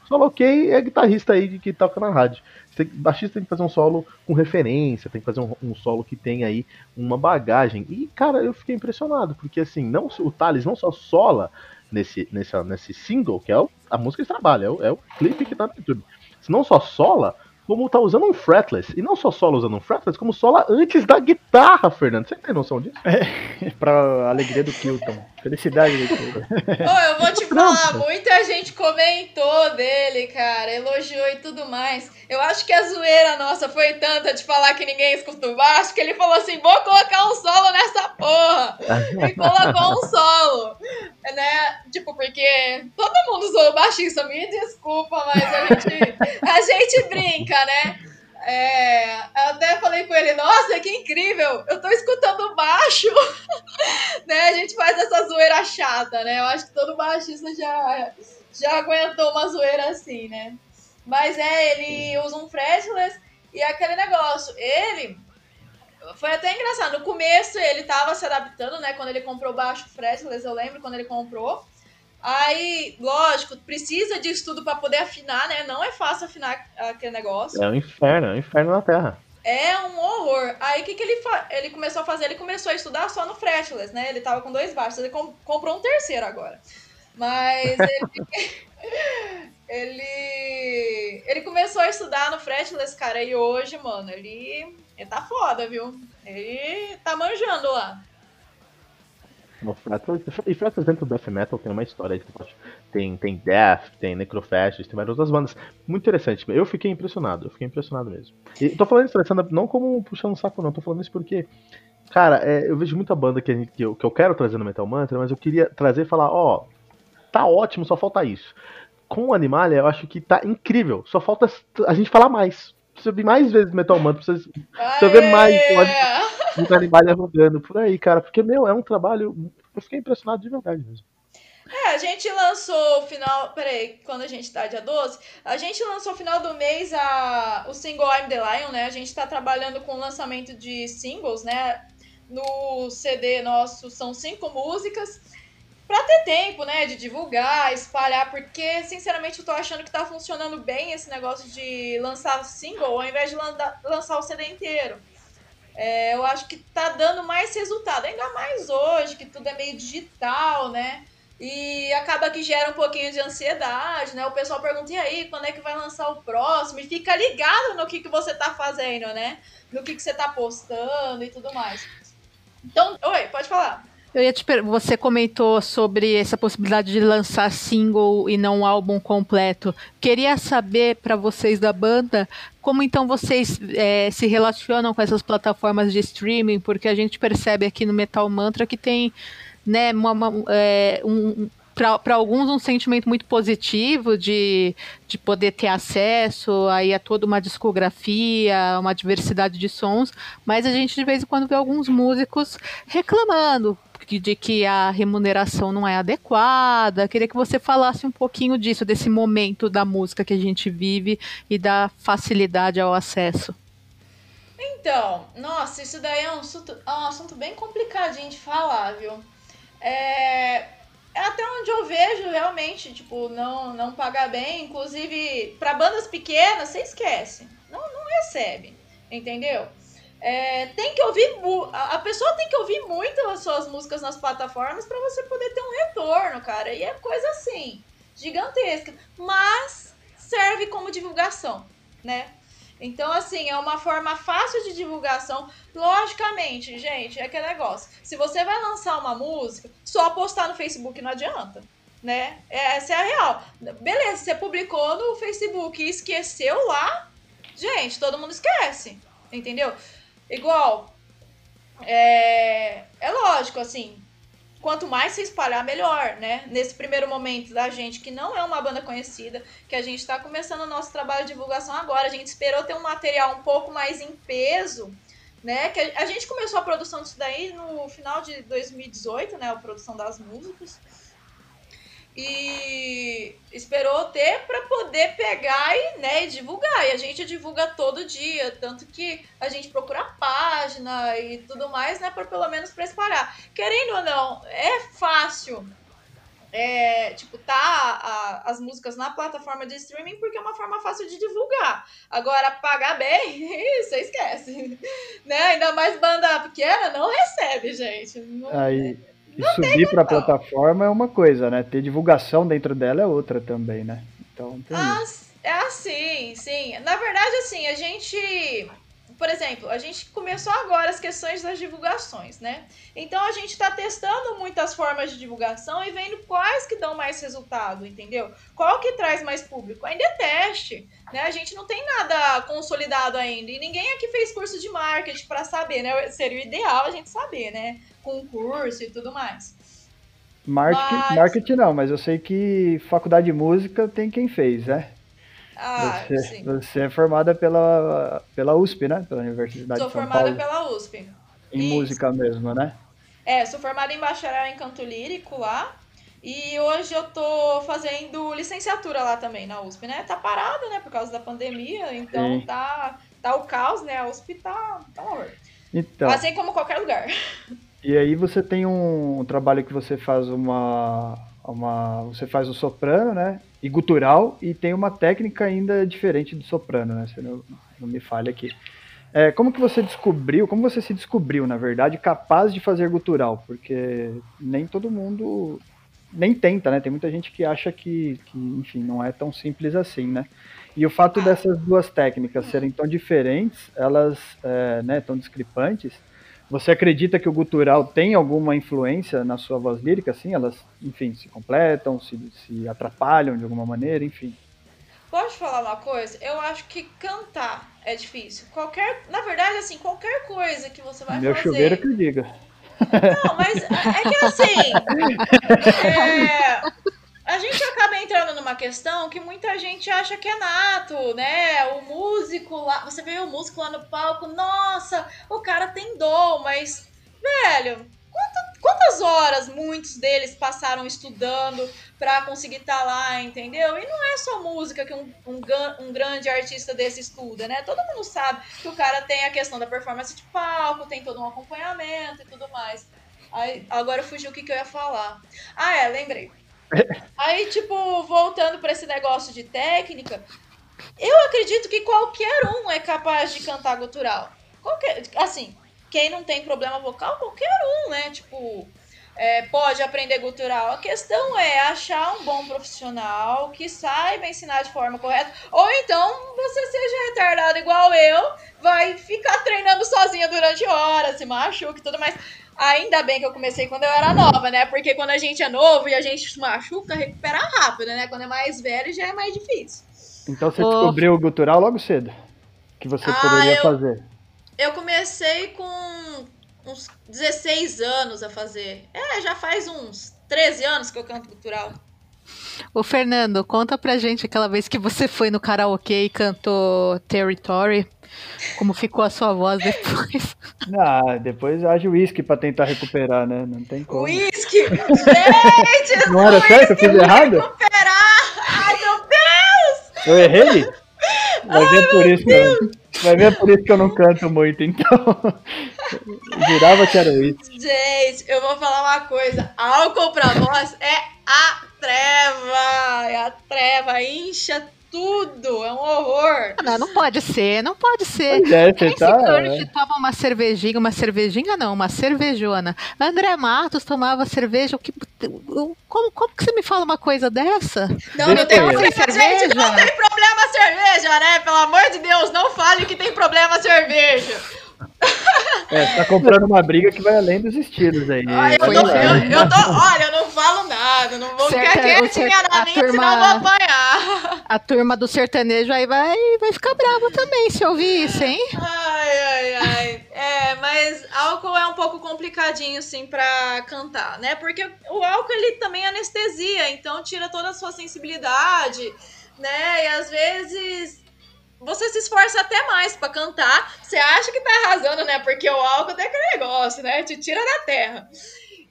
Solo ok é guitarrista aí que toca na rádio. Você, baixista tem que fazer um solo com referência, tem que fazer um, um, solo que tem aí uma bagagem. E, cara, eu fiquei impressionado, porque assim, não, o Thales não só sola nesse, nesse, nesse single, que é o, a música que trabalha, é o, é o clipe que tá no YouTube. Se não só sola, como tá usando um fretless. E não só solo usando um fretless, como sola antes da guitarra, Fernando. Você tem noção disso? É, pra alegria do Kilton. Felicidade do Kilton. oh, eu vou te falar, muita gente comentou dele, cara, elogiou e tudo mais. Eu acho que a zoeira nossa foi tanta de falar que ninguém escuta o baixo, que ele falou assim, vou colocar um solo nessa porra. e colocou um solo. Né? Tipo, porque todo mundo usou o baixista, me desculpa, mas a gente, a gente brinca, né? É, eu até falei com ele, nossa, que incrível, eu tô escutando baixo, né, a gente faz essa zoeira chata, né, eu acho que todo baixista já, já aguentou uma zoeira assim, né, mas é, ele usa um fretless e aquele negócio, ele, foi até engraçado, no começo ele tava se adaptando, né, quando ele comprou baixo fretless, eu lembro quando ele comprou, Aí, lógico, precisa de estudo para poder afinar, né? Não é fácil afinar aquele negócio. É um inferno, é um inferno na Terra. É um horror. Aí o que, que ele, ele começou a fazer? Ele começou a estudar só no fretless, né? Ele tava com dois baixos, ele com comprou um terceiro agora. Mas ele, ele. Ele começou a estudar no fretless, cara, e hoje, mano, ele. Ele tá foda, viu? Ele tá manjando lá. Fretless, e Fretless dentro do Death Metal tem uma história. Tem, tem Death, tem Necrofascist, tem várias outras bandas. Muito interessante. Eu fiquei impressionado, eu fiquei impressionado mesmo. E tô falando isso, Alessandra, não como puxando um saco, não. Tô falando isso porque, cara, é, eu vejo muita banda que, gente, que, eu, que eu quero trazer no Metal Mantra, mas eu queria trazer e falar, ó, oh, tá ótimo, só falta isso. Com o Animalia, eu acho que tá incrível. Só falta a gente falar mais. Precisa vir mais vezes Metal Mantra, precisa, precisa ver mais. Pode muita animalha rodando por aí, cara. Porque, meu, é um trabalho. Eu fiquei impressionado de verdade mesmo. É, a gente lançou o final. Peraí, quando a gente tá dia 12, a gente lançou no final do mês a, o single I'm the Lion, né? A gente tá trabalhando com o lançamento de singles, né? No CD nosso são cinco músicas. Pra ter tempo, né? De divulgar, espalhar, porque, sinceramente, eu tô achando que tá funcionando bem esse negócio de lançar single ao invés de lançar o CD inteiro. É, eu acho que tá dando mais resultado, ainda mais hoje, que tudo é meio digital, né? E acaba que gera um pouquinho de ansiedade, né? O pessoal pergunta, e aí, quando é que vai lançar o próximo? E fica ligado no que, que você tá fazendo, né? No que, que você tá postando e tudo mais. Então, oi, pode falar. Eu ia te. Você comentou sobre essa possibilidade de lançar single e não um álbum completo. Queria saber para vocês da banda como então vocês é, se relacionam com essas plataformas de streaming, porque a gente percebe aqui no Metal Mantra que tem né, uma, uma, é, um, para alguns um sentimento muito positivo de, de poder ter acesso aí a toda uma discografia, uma diversidade de sons, mas a gente de vez em quando vê alguns músicos reclamando de que a remuneração não é adequada. Queria que você falasse um pouquinho disso, desse momento da música que a gente vive e da facilidade ao acesso. Então, nossa, isso daí é um assunto, é um assunto bem complicadinho de falar, viu? É, é até onde eu vejo realmente, tipo, não, não pagar bem. Inclusive, para bandas pequenas, você esquece. Não, não recebe, entendeu? É, tem que ouvir. A pessoa tem que ouvir muito as suas músicas nas plataformas para você poder ter um retorno, cara. E é coisa assim, gigantesca. Mas serve como divulgação, né? Então, assim, é uma forma fácil de divulgação. Logicamente, gente, é aquele negócio. Se você vai lançar uma música, só postar no Facebook não adianta. Né? Essa é a real. Beleza, você publicou no Facebook e esqueceu lá. Gente, todo mundo esquece. Entendeu? Igual. É, é lógico, assim quanto mais se espalhar, melhor, né? Nesse primeiro momento da gente, que não é uma banda conhecida, que a gente está começando o nosso trabalho de divulgação agora, a gente esperou ter um material um pouco mais em peso, né? Que a, gente começou a produção disso daí no final de 2018, né? A produção das músicas e esperou ter para poder pegar e, né, e divulgar. E a gente divulga todo dia, tanto que a gente procura a página e tudo mais, né, para pelo menos para espalhar. Querendo ou não, é fácil é, tipo, tá a, as músicas na plataforma de streaming porque é uma forma fácil de divulgar. Agora, pagar bem, você esquece. Né? Ainda mais banda pequena não recebe, gente. Não, Aí, e não subir para a plataforma é uma coisa, né? Ter divulgação dentro dela é outra também, né? Então, ah, é assim, sim. Na verdade, assim, a gente por exemplo, a gente começou agora as questões das divulgações, né? Então a gente está testando muitas formas de divulgação e vendo quais que dão mais resultado, entendeu? Qual que traz mais público? Ainda é teste, né? A gente não tem nada consolidado ainda e ninguém aqui fez curso de marketing para saber, né? Seria o ideal a gente saber, né? Com curso e tudo mais. Marketing, mas... marketing não, mas eu sei que faculdade de música tem quem fez, né? Ah, você, sim. você é formada pela, pela USP, né? Pela Universidade sou de São formada Paulo. pela USP. Em Isso. música mesmo, né? É, sou formada em bacharel em canto lírico lá. E hoje eu tô fazendo licenciatura lá também na USP, né? Tá parado, né? Por causa da pandemia. Então tá, tá o caos, né? A USP tá, tá horror. Então. Assim como qualquer lugar. E aí você tem um, um trabalho que você faz uma, uma. Você faz o soprano, né? E gutural, e tem uma técnica ainda diferente do soprano, né? Se não, não me falha aqui. É, como que você descobriu, como você se descobriu, na verdade, capaz de fazer gutural? Porque nem todo mundo nem tenta, né? Tem muita gente que acha que, que enfim, não é tão simples assim, né? E o fato dessas duas técnicas serem tão diferentes, elas, é, né, tão discrepantes, você acredita que o gutural tem alguma influência na sua voz lírica? Assim, elas, enfim, se completam, se, se atrapalham de alguma maneira, enfim. Pode falar uma coisa? Eu acho que cantar é difícil. Qualquer, na verdade, assim, qualquer coisa que você vai Meu fazer. Meu chuveiro que diga. Não, mas é que assim. é, a gente acaba entrando numa questão que muita gente acha que é nato, né? O músico lá, você vê o músico lá no palco, nossa, o cara tem dom, mas, velho, quantas horas muitos deles passaram estudando para conseguir estar tá lá, entendeu? E não é só música que um, um, um, grande artista desse estuda, né? Todo mundo sabe que o cara tem a questão da performance de palco, tem todo um acompanhamento e tudo mais. Aí, agora fugiu o que, que eu ia falar. Ah, é, lembrei. Aí, tipo, voltando para esse negócio de técnica, eu acredito que qualquer um é capaz de cantar gutural. Qualquer, assim, quem não tem problema vocal, qualquer um, né? Tipo, é, pode aprender gutural. A questão é achar um bom profissional que saiba ensinar de forma correta. Ou então você seja retardado igual eu, vai ficar treinando sozinha durante horas, se machuca e tudo mais. Ainda bem que eu comecei quando eu era nova, né? Porque quando a gente é novo e a gente se machuca, recupera rápido, né? Quando é mais velho já é mais difícil. Então você oh. descobriu o gutural logo cedo? Que você ah, poderia eu, fazer? Eu comecei com uns 16 anos a fazer. É, já faz uns 13 anos que eu canto gutural. Ô Fernando, conta pra gente aquela vez que você foi no karaokê e cantou Territory. Como ficou a sua voz depois? Ah, depois haja uísque pra tentar recuperar, né? Não tem como. Uísque! Gente! Não era certo? Eu fiz errado? Recuperar! Ai, meu Deus! Eu errei? Vai ver, por isso que vai ver por isso que eu não canto muito, então. Jurava que era isso. Gente, eu vou falar uma coisa. Álcool pra voz é a treva! É a treva, incha tudo, é um horror. Não, não pode ser, não pode ser. Pois é, Quem tá, é. toma uma cervejinha, uma cervejinha não, uma cervejona. André Matos tomava cerveja, o que, como, como que você me fala uma coisa dessa? Não, não tem problema, cerveja. Gente, não tem problema cerveja, né? Pelo amor de Deus, não fale que tem problema cerveja. É, tá comprando uma briga que vai além dos estilos aí. Olha, eu, não, eu, eu, tô, olha, eu não falo nada, não vou Certa, querer te enganar nem, turma, senão eu vou apanhar. A turma do sertanejo aí vai, vai ficar brava também se ouvir isso, hein? Ai, ai, ai. É, mas álcool é um pouco complicadinho, sim, pra cantar, né? Porque o álcool, ele também anestesia, então tira toda a sua sensibilidade, né? E às vezes você se esforça até mais para cantar. Você acha que tá arrasando, né? Porque o álcool é aquele negócio, né? Te tira da terra.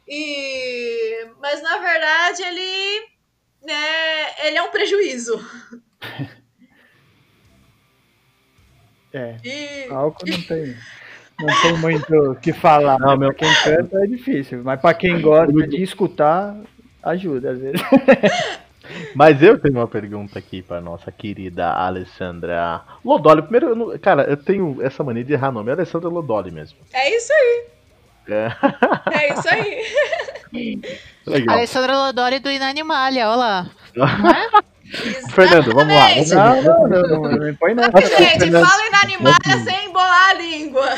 E mas na verdade ele né, ele é um prejuízo. É. E... Álcool não tem não tem muito o que falar. Não, meu quem canta é difícil, mas para quem gosta de escutar ajuda às vezes. Mas eu tenho uma pergunta aqui para nossa querida Alessandra Lodoli. Primeiro, eu cara, eu tenho essa mania de errar nome. É Alessandra Lodoli mesmo. É isso aí. É, é isso aí. Legal. Alessandra Lodoli do Inanimalia, olha lá. Fernando, vamos lá. Vamos não, não, não, não, não, não põe nada. Gente, fala Inanimalia sem embolar a língua.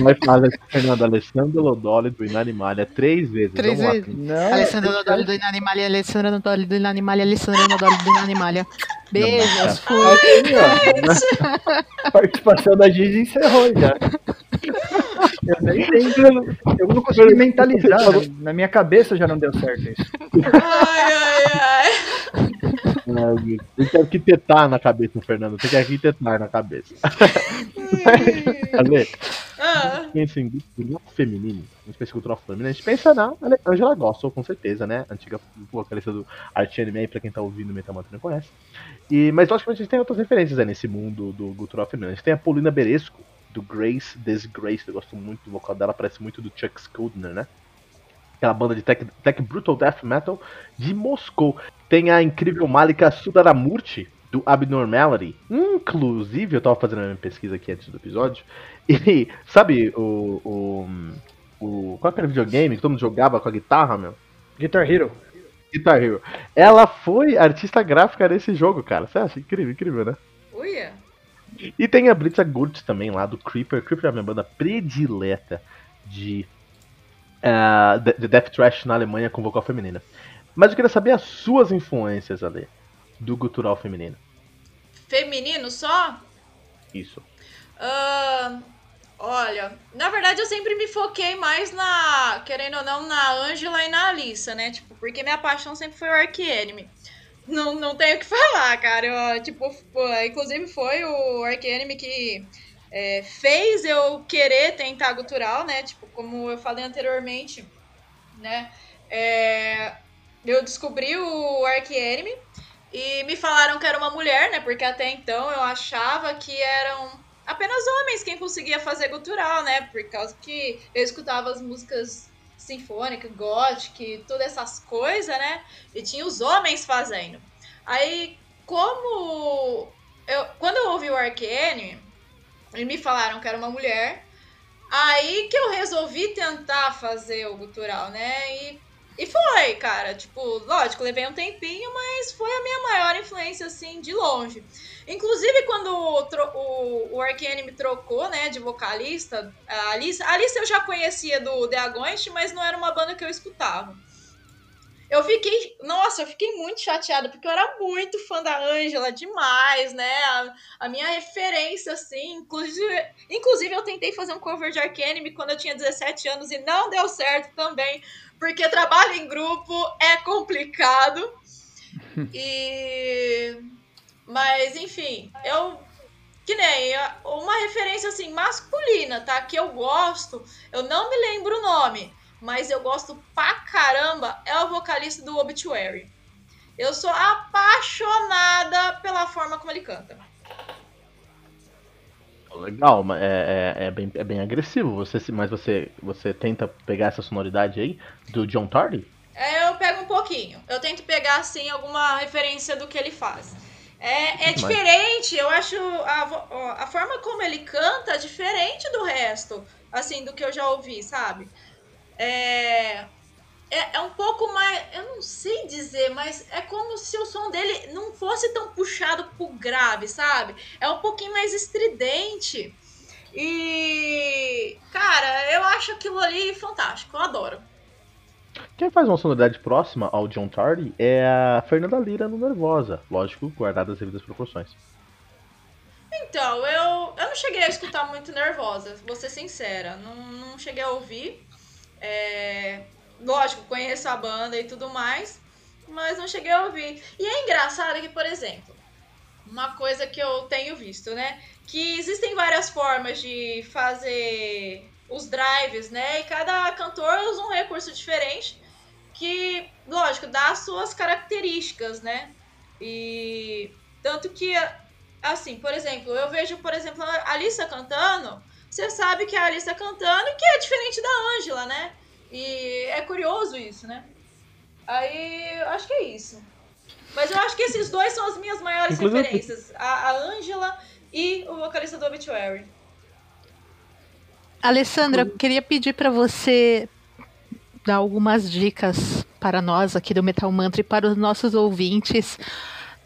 Vai falar Fernando Alessandro Lodoli do Inanimalia três vezes. Três vezes. Não, Alessandro Lodoli do Inanimalia, Alessandro Lodoli do Inanimalia, Alessandro Lodoli do Inanimalia. Beijos, fui. A participação da Giz encerrou já. Eu nem lembro. Eu não consegui mentalizar. Na minha cabeça já não deu certo isso. Ai, ai, ai. Tem que arquitetar na cabeça, Fernando. Tem que arquitetar na cabeça. Ale, ah. pensa em cultura feminino, a gente pensa em cultura feminina, a gente pensa na Angela Gossel, com certeza, né? Antiga vocalista do Art Anime, pra quem tá ouvindo o Metamantra não conhece. E, mas logicamente a gente tem outras referências né, nesse mundo do cultural feminino. A gente tem a Paulina Beresco, do Grace Disgrace, eu gosto muito do vocal dela, parece muito do Chuck Schuldiner, né? Aquela banda de tech, tech Brutal Death Metal de Moscou. Tem a incrível Malika Sudaramurti, do Abnormality. Inclusive, eu tava fazendo a minha pesquisa aqui antes do episódio. E sabe o. o, o qual era o videogame que todo mundo jogava com a guitarra, meu? Guitar Hero. Guitar Hero. Ela foi artista gráfica nesse jogo, cara. Você acha incrível, incrível, né? Uia. E tem a Blitza Gurt também lá do Creeper. Creeper é a minha banda predileta de, uh, de Death Trash na Alemanha com vocal feminina. Mas eu queria saber as suas influências, ali do gutural feminino. Feminino só? Isso. Uh, olha, na verdade eu sempre me foquei mais na, querendo ou não, na Angela e na Alissa, né? Tipo, porque minha paixão sempre foi o Ark Enemy. Não, não tenho o que falar, cara. Eu, tipo, inclusive foi o Ark Enemy que é, fez eu querer tentar gutural, né? Tipo, como eu falei anteriormente, né? É, eu descobri o Ark Enemy e me falaram que era uma mulher, né? Porque até então eu achava que eram apenas homens quem conseguia fazer gutural, né? Por causa que eu escutava as músicas sinfônicas, gothic, todas essas coisas, né? E tinha os homens fazendo. Aí, como eu, quando eu ouvi o Arcane, e me falaram que era uma mulher, aí que eu resolvi tentar fazer o gutural, né? E E foi, cara. Tipo, lógico, levei um tempinho, mas foi a minha maior influência, assim, de longe. Inclusive, quando o, o, o Arcane me trocou, né, de vocalista, a Alice, a Alice eu já conhecia do The Agonist, mas não era uma banda que eu escutava. Eu fiquei, nossa, eu fiquei muito chateada, porque eu era muito fã da Angela, demais, né? A, a, minha referência, assim, inclusive, inclusive eu tentei fazer um cover de Arcanime quando eu tinha 17 anos e não deu certo também, porque trabalho em grupo é complicado. e mas enfim, eu que nem uma referência assim masculina, tá? Que eu gosto, eu não me lembro o nome, mas eu gosto pra caramba, é o vocalista do Obituary. Eu sou apaixonada pela forma como ele canta. Legal, mas é, é, é, bem, é bem agressivo. Você, mas você, você tenta pegar essa sonoridade aí do John Tardy? É, eu pego um pouquinho. Eu tento pegar, assim, alguma referência do que ele faz. É, é diferente, eu acho a, a forma como ele canta é diferente do resto, assim, do que eu já ouvi, sabe? É, é, é, um pouco mais. Eu não sei dizer, mas é como se o som dele não fosse tão puxado pro grave, sabe? É um pouquinho mais estridente. E. Cara, eu acho aquilo ali fantástico, eu adoro. Quem faz uma sonoridade próxima ao John Tardy é a Fernanda Lira no Nervosa, lógico, guardadas as devidas proporções. Então, eu, eu não cheguei a escutar muito Nervosa, vou ser sincera. Não, não cheguei a ouvir. É, lógico, conheço a banda e tudo mais, mas não cheguei a ouvir. E é engraçado que, por exemplo, uma coisa que eu tenho visto, né? Que existem várias formas de fazer os drives, né? E cada cantor usa um recurso diferente que, lógico, dá as suas características, né? E tanto que, assim, por exemplo, eu vejo, por exemplo, a Alissa cantando, você sabe que é a Alissa cantando e que é diferente da Ângela, né? E é curioso isso, né? Aí, acho que é isso. Mas eu acho que esses dois são as minhas maiores Inclusive... referências. A Ângela e o vocalista do Obituary. Alessandra, queria pedir para você dar algumas dicas para nós aqui do Metal Mantra e para os nossos ouvintes,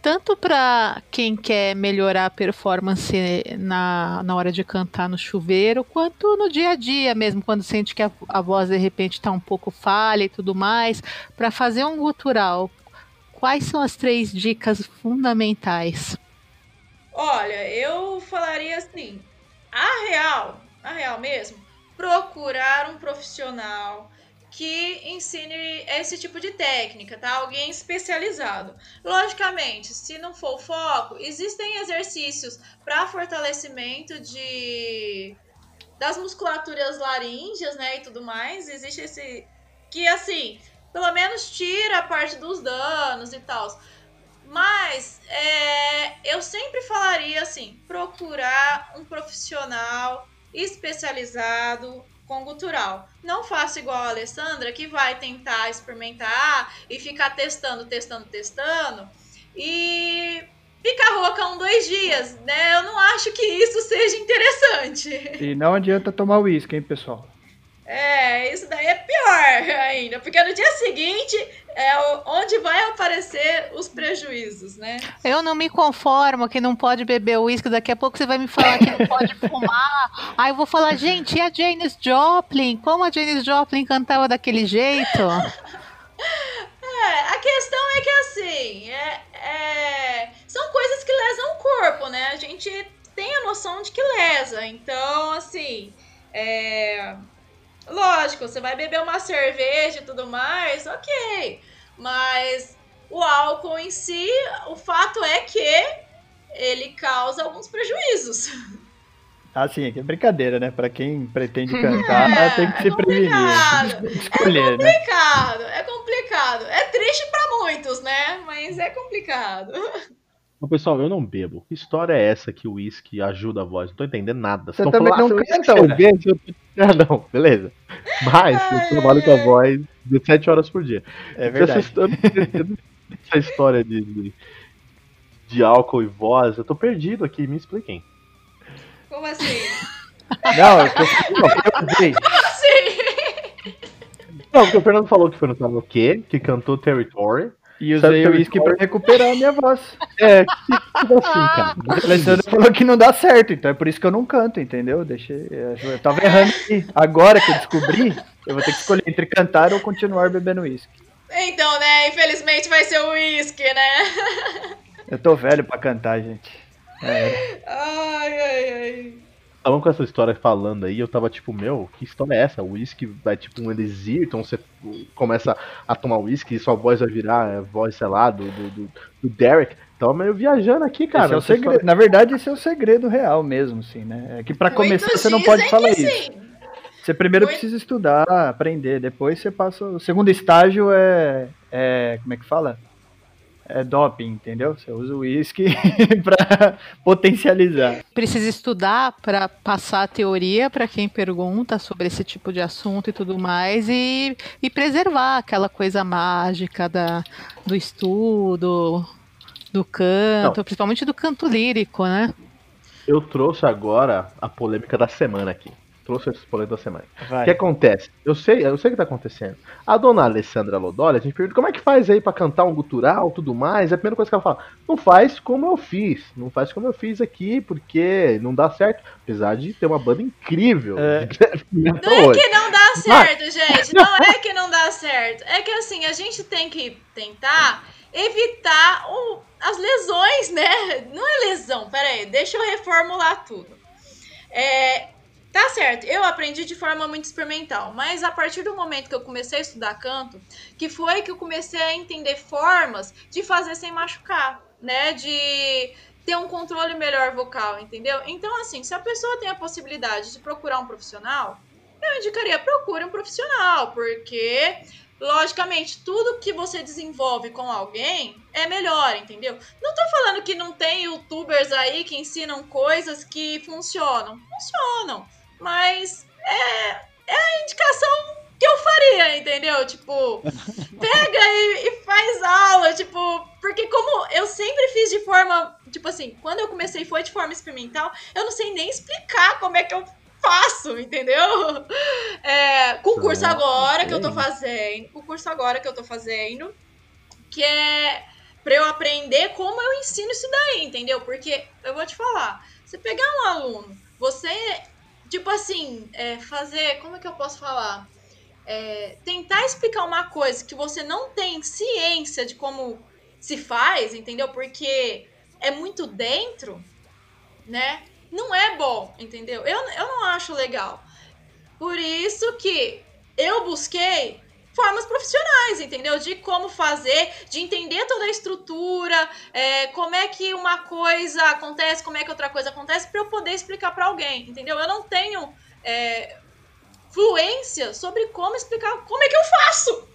tanto para quem quer melhorar a performance na, na hora de cantar no chuveiro, quanto no dia a dia mesmo, quando sente que a, a voz de repente está um pouco falha e tudo mais, para fazer um gutural. Quais são as três dicas fundamentais? Olha, eu falaria assim, a real na real mesmo, procurar um profissional que ensine esse tipo de técnica, tá? Alguém especializado. Logicamente, se não for o foco, existem exercícios para fortalecimento de das musculaturas laríngeas, né, e tudo mais. Existe esse que assim, pelo menos tira parte dos danos e tal. Mas é, eu sempre falaria assim, procurar um profissional especializado com gutural. Não faça igual a Alessandra, que vai tentar experimentar e ficar testando, testando, testando e ficar rouca um, dois dias, né? Eu não acho que isso seja interessante. E não adianta tomar uísque, hein, pessoal? É, isso daí é pior ainda, porque no dia seguinte é onde vai aparecer os prejuízos, né? Eu não me conformo que não pode beber uísque, daqui a pouco você vai me falar que não pode fumar. Aí eu vou falar, gente, e a Janis Joplin? Como a Janis Joplin cantava daquele jeito? É, a questão é que assim, é, é, são coisas que lesam o corpo, né? A gente tem a noção de que lesa, então assim, é Lógico, você vai beber uma cerveja e tudo mais, ok. Mas o álcool em si, o fato é que ele causa alguns prejuízos. Ah, sim, é brincadeira, né? Pra quem pretende cantar, é, tem que é se prevenir. Escolher, é complicado, né? é complicado. É triste para muitos, né? Mas é complicado. Mas, pessoal, eu não bebo. Que história é essa que o uísque ajuda a voz? Não tô entendendo nada. Você também falando, não ah, canta, eu... Ah, não, beleza. Mas eu trabalho com a voz 17 horas por dia. É verdade. Essa, essa história de, de, de, álcool e voz, eu tô perdido aqui, me expliquem. Como assim? Não, eu tô... Como assim? Não, porque o Fernando falou que foi no karaokê, que cantou Territory. E usei o uísque pra recuperar a minha voz. É, que, tipo assim, cara. O Alessandro falou que não dá certo, então é por isso que eu não canto, entendeu? Deixei, eu tava errando aqui. Agora que eu descobri, eu vou ter que escolher entre cantar ou continuar bebendo uísque. Então, né, infelizmente vai ser o uísque, né? Eu tô velho pra cantar, gente. É. Ai, ai, ai. Estavam com essa história falando aí, eu tava tipo, meu, que história é essa? O uísque vai tipo um elixir, então você começa a tomar uísque e sua voz vai virar a voz, sei lá, do, do, do Derek. Tava meio viajando aqui, cara. Esse é o segredo. Na verdade, esse é o segredo real mesmo, assim, né? É que pra Muitos começar você não pode falar isso. Sim. Você primeiro Muito... precisa estudar, aprender, depois você passa. O segundo estágio é. é como é que fala? É doping, entendeu? Você usa o uísque para potencializar. Precisa estudar para passar a teoria para quem pergunta sobre esse tipo de assunto e tudo mais e, e preservar aquela coisa mágica da, do estudo, do canto, Não. principalmente do canto lírico, né? Eu trouxe agora a polêmica da semana aqui trouxe esse spoiler da semana. O que acontece? Eu sei, eu sei o que tá acontecendo. A dona Alessandra Lodoli, a gente pergunta como é que faz aí para cantar um gutural tudo mais. É a primeira coisa que ela fala: não faz como eu fiz. Não faz como eu fiz aqui, porque não dá certo. Apesar de ter uma banda incrível. É. não é que não dá certo, gente. Não é que não dá certo. É que assim, a gente tem que tentar evitar o, as lesões, né? Não é lesão, peraí, deixa eu reformular tudo. É, Tá certo, eu aprendi de forma muito experimental, mas a partir do momento que eu comecei a estudar canto, que foi que eu comecei a entender formas de fazer sem machucar, né? De ter um controle melhor vocal, entendeu? Então, assim, se a pessoa tem a possibilidade de procurar um profissional, eu indicaria procure um profissional, porque logicamente, tudo que você desenvolve com alguém é melhor, entendeu? Não tô falando que não tem youtubers aí que ensinam coisas que funcionam. Funcionam. Mas é, é a indicação que eu faria, entendeu? Tipo, pega e, e, faz aula, tipo, porque como eu sempre fiz de forma, tipo assim, quando eu comecei foi de forma experimental, eu não sei nem explicar como é que eu faço, entendeu? É, concurso agora que eu tô fazendo, concurso agora que eu tô fazendo, que é pra eu aprender como eu ensino isso daí, entendeu? Porque eu vou te falar, você pegar um aluno, você Tipo assim, é, fazer. Como é que eu posso falar? É, tentar explicar uma coisa que você não tem ciência de como se faz, entendeu? Porque é muito dentro, né? Não é bom, entendeu? Eu, eu não acho legal. Por isso que eu busquei formas profissionais, entendeu? De como fazer, de entender toda a estrutura, é, como é que uma coisa acontece, como é que outra coisa acontece, para eu poder explicar para alguém, entendeu? Eu não tenho é, fluência sobre como explicar como é que eu faço.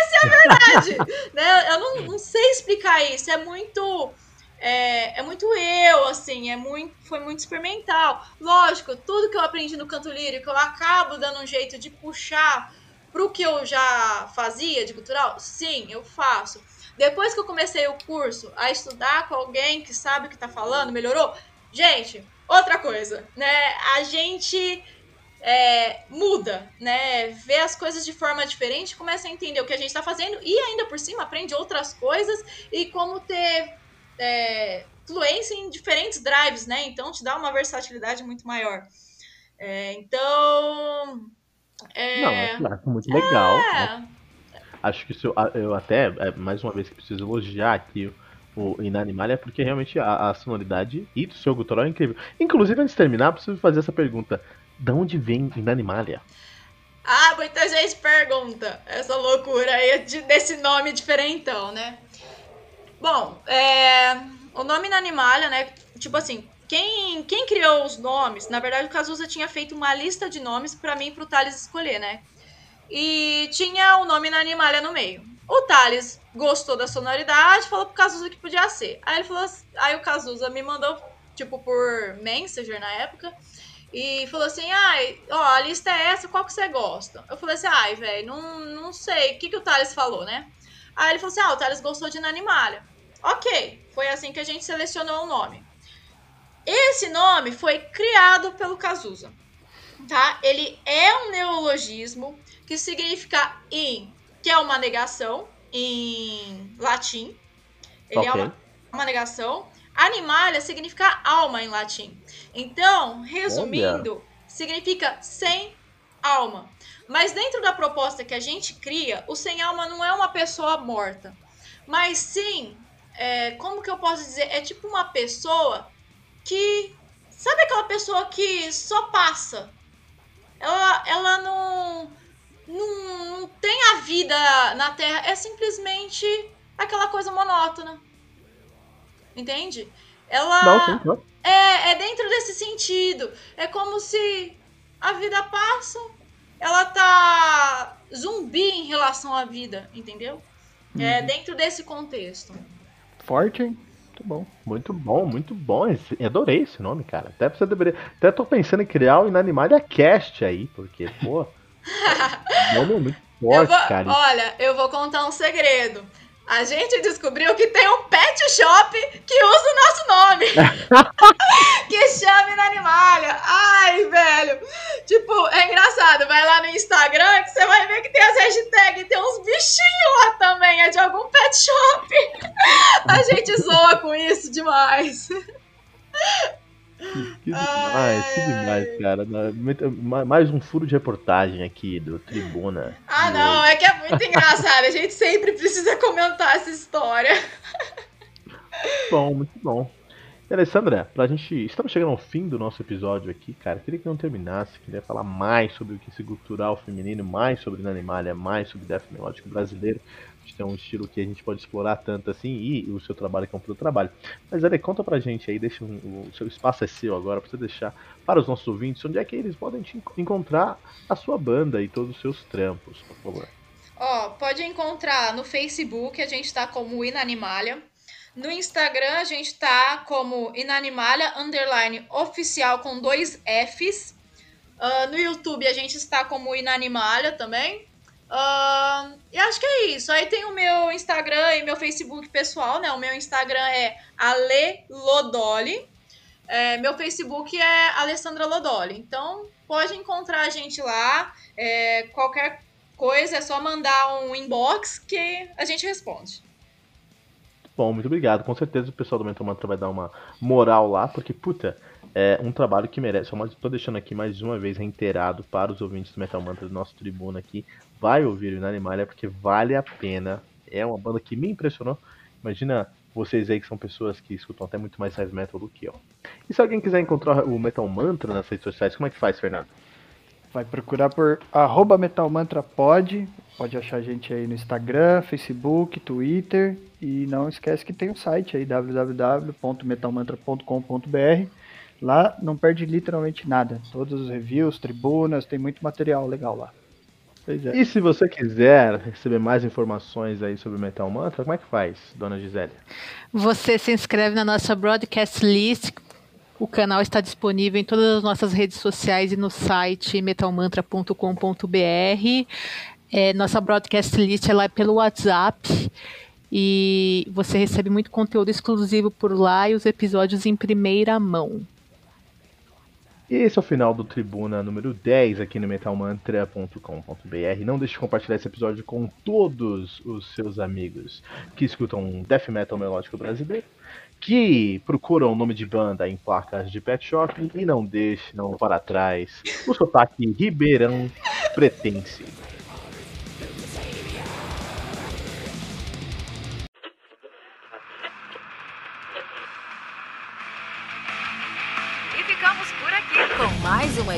Essa é a verdade, né? Eu não, não, sei explicar isso. É muito é, é, muito eu, assim, é muito, foi muito experimental. Lógico, tudo que eu aprendi no canto lírico, eu acabo dando um jeito de puxar pro que eu já fazia de cultural? Sim, eu faço. Depois que eu comecei o curso a estudar com alguém que sabe o que tá falando, melhorou? Gente, outra coisa, né? A gente é, muda, né? Vê as coisas de forma diferente, começa a entender o que a gente tá fazendo e ainda por cima aprende outras coisas e como ter é, fluência em diferentes drives, né? Então te dá uma versatilidade muito maior. É, então, é... Não, é claro, muito legal. É... Né? Acho que isso, eu até, é, mais uma vez, que preciso elogiar aqui o Inanimalha, porque realmente a, a sonoridade e do seu gutural é incrível. Inclusive, antes de terminar, preciso fazer essa pergunta. De onde vem Inanimalha? Ah, muita gente pergunta essa loucura aí de, desse nome diferentão, né? Bom, é, o nome Inanimalha, né? Tipo assim, quem, quem criou os nomes, na verdade o Cazuza tinha feito uma lista de nomes para mim e pro Thales escolher, né? E tinha o nome na Animalia no meio. O Thales gostou da sonoridade, falou pro Cazuza que podia ser. Aí ele falou, aí o Cazuza me mandou tipo por Messenger na época e falou assim: "Ai, ó, a lista é essa, qual que você gosta?". Eu falei assim: "Ai, velho, não, não sei, o que que o Thales falou, né?". Aí ele falou assim: "Ah, o Thales gostou de Animalia". OK, foi assim que a gente selecionou o nome. Esse nome foi criado pelo Cazuza. tá? Ele é um neologismo que significa in, que é uma negação em latim. Ele é Ok. é uma, uma negação. Animalia significa alma em latim. Então, resumindo, significa sem alma. Mas dentro da proposta que a gente cria, o sem alma não é uma pessoa morta. Mas sim, é, como que eu posso dizer? É tipo uma pessoa que. Sabe aquela pessoa que só passa? Ela, ela não, não, não tem a vida na Terra. É simplesmente aquela coisa monótona. Entende? Ela. Não, sim, não. É, é dentro desse sentido. É como se a vida passa, ela tá zumbi em relação à vida, entendeu? É dentro desse contexto. Forte, hein? Muito bom. Muito bom, muito bom. Eu adorei esse nome, cara. Até você deveria. Até tô pensando em criar o Inanimalia Cast aí, porque, pô. nome é muito Eu forte, vou- cara. olha, eu vou contar um segredo. A gente descobriu que tem um pet shop que usa o nosso nome. que chama Inanimalha. Ai, velho. Tipo, é engraçado. Vai lá no Instagram que você vai ver que tem as hashtags. Tem uns bichinhos lá também. É de algum pet shop. A gente zoa com isso demais. Que demais, que demais, cara. Muito- ma- Mais um furo de reportagem aqui do Tribuna. Ah, não. É que é muito engraçado. A gente sempre precisa comentar essa história. Bom, muito bom. E, Alessandra, pra gente. Estamos chegando ao fim do nosso episódio aqui, cara. Queria que não terminasse, queria falar mais sobre o que se cultural feminino, mais sobre Inanimalha, mais sobre death melódico brasileiro. Tem um estilo que a gente pode explorar tanto assim, e o seu trabalho é um puto trabalho. Mas Ale, conta pra gente aí, deixa um- o seu espaço é seu agora, pra você deixar para os nossos ouvintes onde é que eles podem encontrar a sua banda e todos os seus trampos, por favor. Ó, pode encontrar no Facebook, a gente tá como Inanimalha. No Instagram, a gente tá como Inanimalha underline oficial com dois Fs. Ah, no YouTube, a gente está como Inanimalha também. Ah, e acho que é isso. Aí tem o meu Instagram e meu Facebook pessoal, né? O meu Instagram é Ale Lodoli. É, meu Facebook é Alessandra Lodoli. Então, pode encontrar a gente lá. É, qualquer coisa, é só mandar um inbox que a gente responde. Bom, muito obrigado. Com certeza o pessoal do Mental Mantra vai dar uma moral lá, porque, puta, é um trabalho que merece. Só tô deixando aqui mais uma vez reiterado para os ouvintes do Metal Mantra do nosso tribuna aqui. Vai ouvir o Inanimalha, porque vale a pena. É uma banda que me impressionou. Imagina vocês aí que são pessoas que escutam até muito mais heavy metal do que eu. E se alguém quiser encontrar o Metal Mantra nas redes sociais, como é que faz, Fernando? Vai procurar por arroba metalmantrapod. Pode achar a gente aí no Instagram, Facebook, Twitter. E não esquece que tem o site aí, www.metalmantra.com.br. Lá não perde literalmente nada. Todos os reviews, tribunas, tem muito material legal lá. Pois é. E se você quiser receber mais informações aí sobre o Metal Mantra, como é que faz, dona Gisele? Você se inscreve na nossa broadcast list. O canal está disponível em todas as nossas redes sociais e no site metalmantra.com.br. É, nossa broadcast list é lá pelo WhatsApp. E você recebe muito conteúdo exclusivo por lá e os episódios em primeira mão. Esse é o final do Tribuna número 10 aqui no metalmantra.com.br. Não deixe de compartilhar esse episódio com todos os seus amigos que escutam death metal melódico brasileiro, que procuram o nome de banda em placas de pet shop e não deixe não para trás o sotaque ribeirão pretense.